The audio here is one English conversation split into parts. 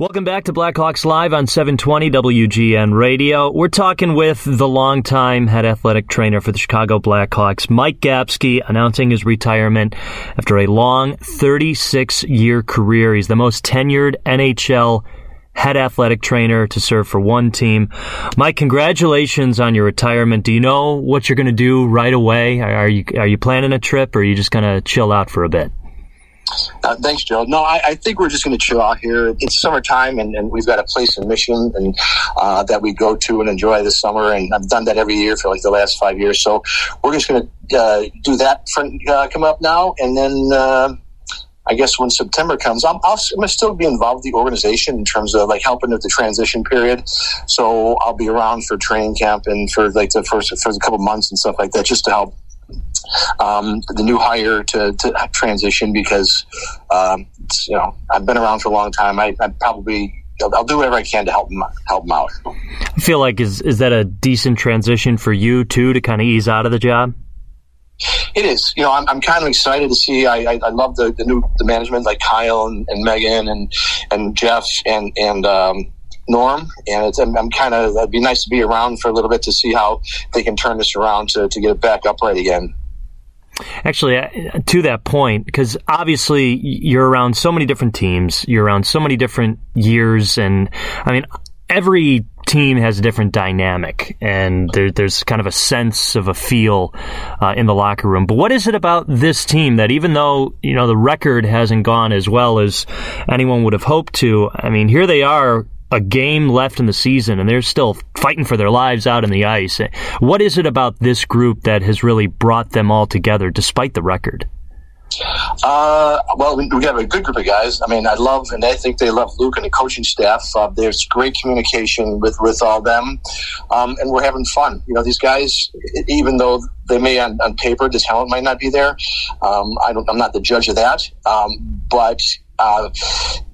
Welcome back to Blackhawks Live on 720 WGN Radio. We're talking with the longtime head athletic trainer for the Chicago Blackhawks, Mike Gapski, announcing his retirement after a long 36 year career. He's the most tenured NHL head athletic trainer to serve for one team. Mike, congratulations on your retirement. Do you know what you're going to do right away? Are you are you planning a trip, or are you just going to chill out for a bit? Uh, thanks, Joe. No, I, I think we're just going to chill out here. It's summertime, and, and, we've got a place in Michigan and uh, that we go to and enjoy this summer. And I've done that every year for like the last five years. So we're just going to uh, do that for, uh, come up now, and then. Uh, I guess when September comes, I'm, I'll, I'm still be involved with the organization in terms of like helping with the transition period. So I'll be around for training camp and for like the first for a couple months and stuff like that, just to help um, the new hire to, to transition because um, you know I've been around for a long time. I, I probably I'll, do whatever I can to help them help them out. I feel like is is that a decent transition for you too to kind of ease out of the job? It is. You know, I'm, I'm kind of excited to see. I, I, I love the, the new the management like Kyle and, and Megan and and Jeff and and um, Norm, and it's, I'm, I'm kind of it'd be nice to be around for a little bit to see how they can turn this around to, to get it back upright again. Actually, uh, to that point, because obviously you're around so many different teams, you're around so many different years, and I mean, every team has a different dynamic, and there, there's kind of a sense of a feel uh, in the locker room. But what is it about this team that, even though you know the record hasn't gone as well as anyone would have hoped to, I mean, here they are a game left in the season and they're still fighting for their lives out in the ice. What is it about this group that has really brought them all together despite the record? Uh, well, we, we, have a good group of guys. I mean, I love, and I think they love Luke and the coaching staff. Uh, there's great communication with, with all them, um, and we're having fun. You know, these guys, even though they may on, on paper, the talent might not be there. Um, I don't, I'm not the judge of that, um, but uh,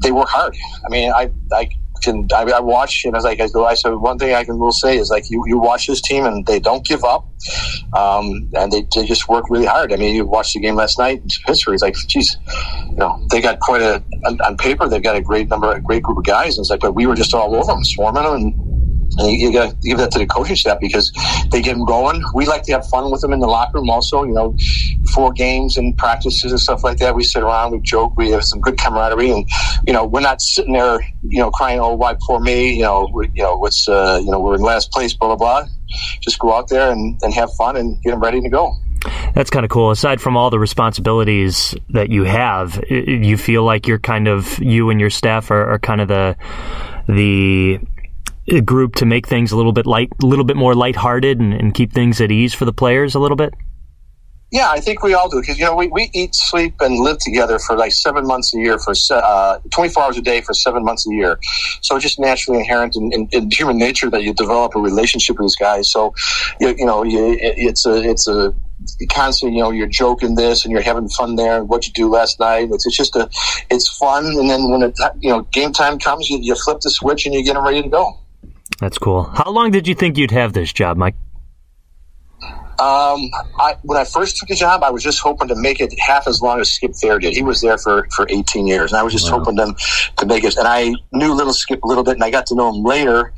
they work hard. I mean, I, I can I, I watch and as like I go, I said one thing I can will say is like you, you watch this team and they don't give up, um, and they, they just work really hard. I mean, you watched the game last night in Pittsburgh. Like, geez, you know, they got quite a on, on paper they've got a great number, a great group of guys. And it's like, but we were just all over them, swarming them, and and you, you got to give that to the coaching staff because they get them going. We like to have fun with them in the locker room also. You know, before games and practices and stuff like that, we sit around, we joke, we have some good camaraderie, and you know, we're not sitting there, you know, crying, "Oh, why poor me?" You know, you know, what's, uh, you know, we're in last place, blah blah blah. Just go out there and, and have fun and get them ready to go. That's kind of cool. Aside from all the responsibilities that you have, you feel like you're kind of you and your staff are, are kind of the the group to make things a little bit light, a little bit more lighthearted, and, and keep things at ease for the players a little bit? Yeah, I think we all do because you know we, we eat, sleep, and live together for like seven months a year for uh, twenty four hours a day for seven months a year. So it's just naturally inherent in, in, in, human nature that you develop a relationship with these guys. So you, you know you, it's a it's a constantly, you know, you're joking this and you're having fun there and what you do last night. It's, it's just a, it's fun. And then when it, you know, game time comes, you, you flip the switch and you get them ready to go. That's cool. How long did you think you'd have this job, Mike? Um, I, when I first took the job, I was just hoping to make it half as long as Skip Thayer did. He was there for, for 18 years, and I was just wow. hoping them to make it. And I knew little Skip a little bit, and I got to know him later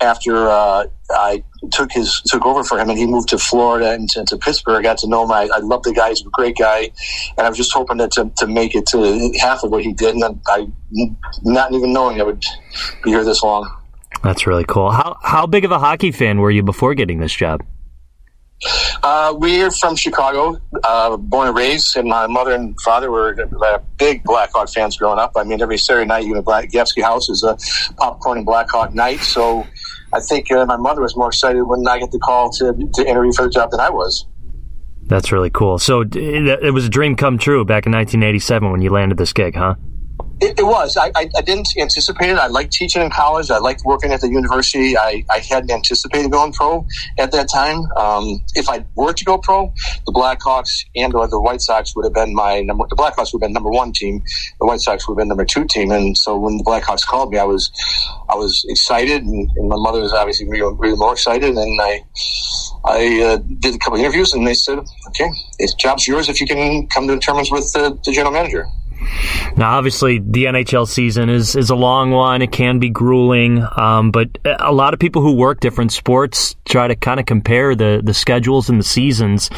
after uh, I took his took over for him, and he moved to Florida and, and to Pittsburgh. I got to know him. I, I love the guy; he's a great guy, and I was just hoping that to, to make it to half of what he did. And I, not even knowing I would be here this long. That's really cool. How how big of a hockey fan were you before getting this job? Uh, we're from Chicago, uh, born and raised, and my mother and father were big Blackhawk fans growing up. I mean, every Saturday night, you know, Black House is a popcorn and Blackhawk night. So I think uh, my mother was more excited when I get the call to, to interview for the job than I was. That's really cool. So it was a dream come true back in 1987 when you landed this gig, huh? It, it was. I, I, I, didn't anticipate it. I liked teaching in college. I liked working at the university. I, I hadn't anticipated going pro at that time. Um, if I were to go pro, the Blackhawks and or the White Sox would have been my number. The Blackhawks would have been number one team. The White Sox would have been number two team. And so when the Blackhawks called me, I was I was excited, and, and my mother was obviously really, really more excited. And I I uh, did a couple interviews, and they said, "Okay, the job's yours if you can come to terms with the, the general manager." Now, obviously, the NHL season is, is a long one. It can be grueling, um, but a lot of people who work different sports try to kind of compare the, the schedules and the seasons.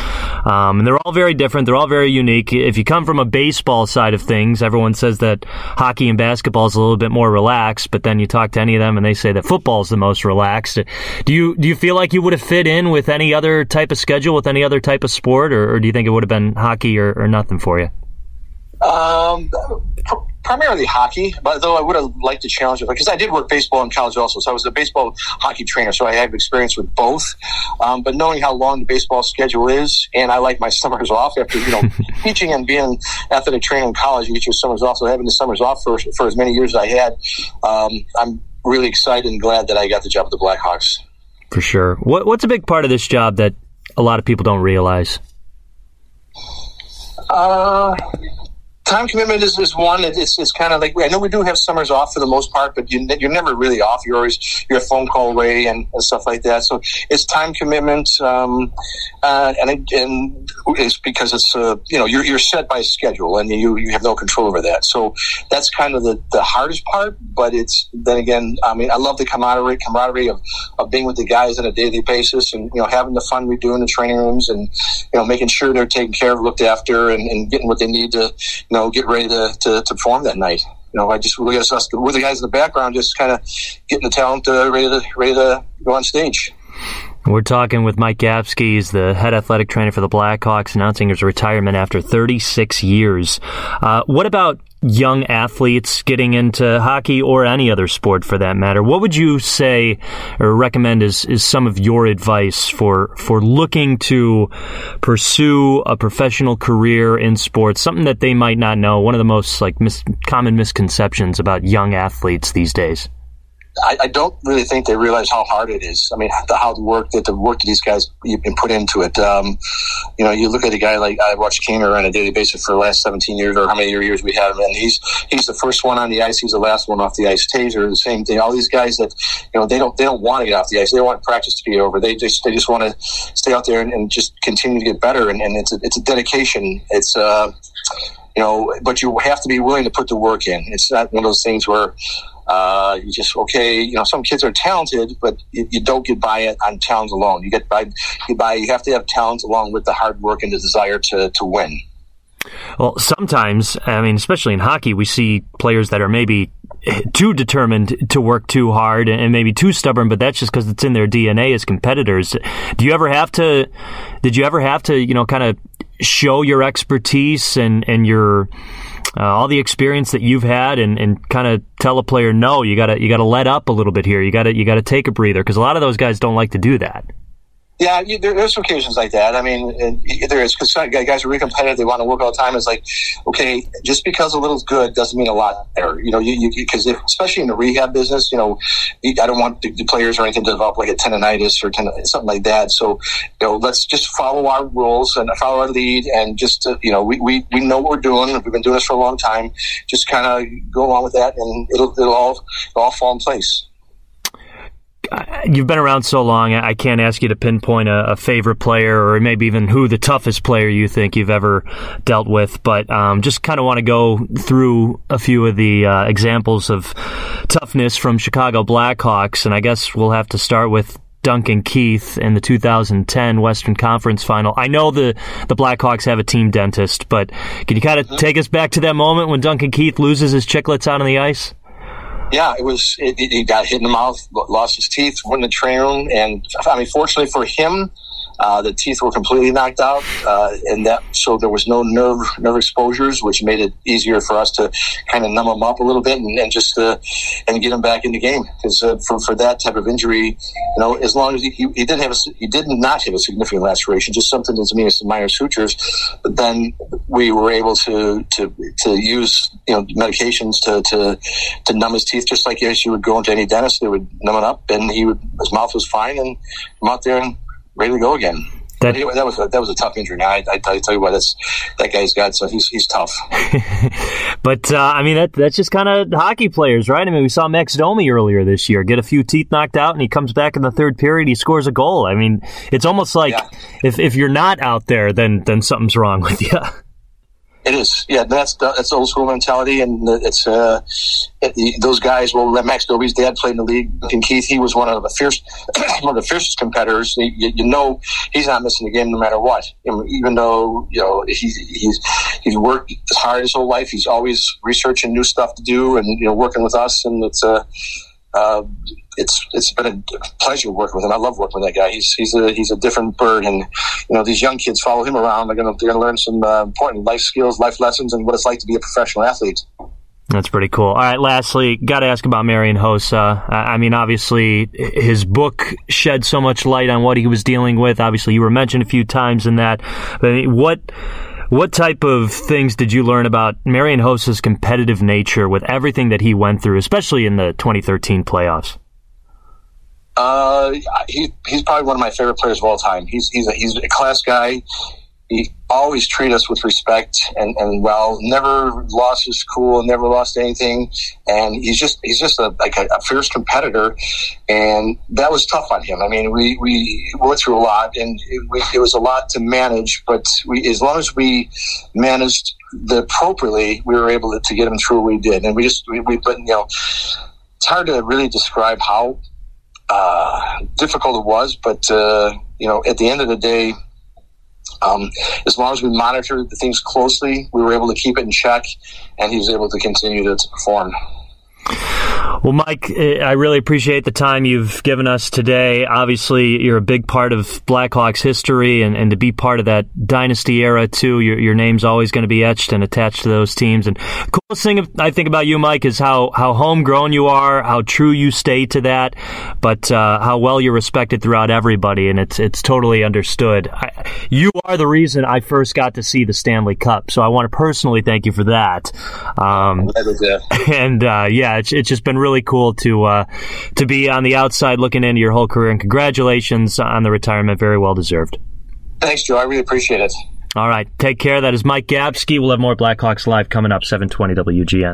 Um, and they're all very different. They're all very unique. If you come from a baseball side of things, everyone says that hockey and basketball is a little bit more relaxed, but then you talk to any of them and they say that football is the most relaxed. Do you, do you feel like you would have fit in with any other type of schedule, with any other type of sport, or, or do you think it would have been hockey or, or nothing for you? Um, primarily hockey, but though I would have liked to challenge it because I did work baseball in college also. So I was a baseball hockey trainer, so I have experience with both. Um, but knowing how long the baseball schedule is, and I like my summers off after you know teaching and being athletic trainer in college, you get your summers off. So having the summers off for for as many years as I had, um, I'm really excited and glad that I got the job at the Blackhawks. For sure. What, what's a big part of this job that a lot of people don't realize? Uh, time commitment is, is one. It's, it's kind of like I know we do have summers off for the most part, but you, you're never really off. You're always you're a phone call away and, and stuff like that. So it's time commitment, um, uh, and and it's because it's uh, you know you're, you're set by schedule and you you have no control over that. So that's kind of the, the hardest part. But it's then again, I mean, I love the camaraderie camaraderie of, of being with the guys on a daily basis and you know having the fun we do in the training rooms and you know making sure they're taken care of, looked after, and, and getting what they need to you know know, get ready to, to, to perform that night. You know, I just we us, us we're the guys in the background, just kind of getting the talent uh, ready to ready to go on stage. We're talking with Mike Gapski, he's the head athletic trainer for the Blackhawks, announcing his retirement after 36 years. Uh, what about young athletes getting into hockey or any other sport for that matter? What would you say or recommend is, is some of your advice for, for looking to pursue a professional career in sports? Something that they might not know. One of the most like mis- common misconceptions about young athletes these days. I, I, don't really think they realize how hard it is. I mean, the, how the work that the work that these guys have put into it. Um, you know, you look at a guy like I watch Kaner on a daily basis for the last 17 years or how many years we him, and he's he's the first one on the ice. He's the last one off the ice. Tazer, the same thing. All these guys that you know they don't they don't want to get off the ice. They want practice to be over. They just they just want to stay out there and, and just continue to get better. And, and it's a, it's a dedication. It's uh, you know, but you have to be willing to put the work in. It's not one of those things where uh, you just okay. You know, some kids are talented, but you, you, don't get by it on talent alone. You get by you by you have to have talent along with the hard work and the desire to to win. Well, sometimes, I mean, especially in hockey, we see players that are maybe too determined to work too hard and maybe too stubborn, but that's just because it's in their DNA as competitors. Do you ever have to? Did you ever have to, you know, kind of show your expertise and and your uh, all the experience that you've had and, and kind of tell a player no you gotta you gotta let up a little bit here. You gotta you gotta take a breather. Because a lot of those guys don't like to do that yeah, there, there's occasions like that. I mean, there is because guys are really competitive. They want to work all the time. It's like, okay, just because a little's good doesn't mean a lot there. You know, you because especially in the rehab business, you know, I don't want the, the, players or anything to develop like a tendonitis or tendon, something like that. So, you know, let's just follow our rules and follow our lead and just, you know, we, we, we know what we're doing. We've been doing this for a long time. Just kind of go along with that and it'll, it'll all, it'll all fall in place you've been around so long, I can't ask you to pinpoint a, a, favorite player or maybe even who the toughest player you think you've ever dealt with, but um, just kind of want to go through a few of the uh, examples of toughness from Chicago Blackhawks, and I guess we'll have to start with Duncan Keith in the 2010 Western Conference Final. I know the the Blackhawks have a team dentist, but can you kind of mm-hmm. take us back to that moment when Duncan Keith loses his chiclets out on the ice? Yeah, it was. It, he got hit in the mouth, lost his teeth, went in the training room, and I mean, fortunately for him, Uh, the teeth were completely knocked out, uh, and that so there was no nerve nerve exposures, which made it easier for us to kind of numb him up a little bit and, and just uh, and get him back in the game. Because uh, for for that type of injury, you know, as long as he, he, he did have a, he did not have a significant laceration, just something that's mean some minor sutures, but then we were able to to to use you know medications to to to numb his teeth just like yes you would go into any dentist they would numb it up and he would his mouth was fine and come out there and ready to go again. That, anyway, that was a, that was a tough injury. Now I, I, tell you what, that's that guy's got so he's he's tough. but uh, I mean that that's just kind of hockey players, right? I mean we saw Max Domi earlier this year get a few teeth knocked out, and he comes back in the third period, he scores a goal. I mean it's almost like yeah. if if you're not out there, then then something's wrong with you. It is, yeah. That's that's old school mentality, and it's uh, it, those guys. Well, Max Domi's dad played in the league, and Keith. He was one of the fierce, one of the fiercest competitors. You, you, know, he's not missing a game no matter what. Even though you know he's he's he's worked as hard his whole life. He's always researching new stuff to do, and you know, working with us. And it's uh, uh, it's it's been a pleasure working with him. I love working with that guy. He's he's a he's a different bird, and you know these young kids follow him around. They're gonna they're gonna learn some uh, important life skills, life lessons, and what it's like to be a professional athlete. That's pretty cool. All right, lastly, got to ask about Marian Hossa. I mean, obviously, his book shed so much light on what he was dealing with. Obviously, you were mentioned a few times in that. But what what type of things did you learn about Marian Hossa's competitive nature with everything that he went through, especially in the 2013 playoffs? Uh, he, he's probably one of my favorite players of all time. He's he's a, he's a class guy. He always treated us with respect and, and well. Never lost his cool. Never lost anything. And he's just he's just a like a, a fierce competitor, and that was tough on him. I mean, we we went through a lot, and it, we, it was a lot to manage. But we, as long as we managed the appropriately, we were able to, to get him through what we did. And we just we, we but you know, it's hard to really describe how uh, difficult it was, but uh, you know, at the end of the day, um, as long as we monitored the things closely, we were able to keep it in check, and he was able to continue to, to perform. Well, Mike, eh, I really appreciate the time you've given us today. Obviously, you're a big part of Blackhawks history, and, and to be part of that dynasty era, too, your, your name's always going to be etched and attached to those teams. And coolest thing I think about you, Mike, is how, how homegrown you are, how true you stay to that, but uh, how well you're respected throughout everybody, and it's, it's totally understood. I, you are the reason I first got to see the Stanley Cup, so I want to personally thank you for that. Um, and uh, yeah, it's, it's just been really cool to uh, to be on the outside looking into your whole career. And congratulations on the retirement. Very well deserved. Thanks, Joe. I really appreciate it. All right. Take care. That is Mike Gapski. We'll have more Blackhawks Live coming up, 720 WGN.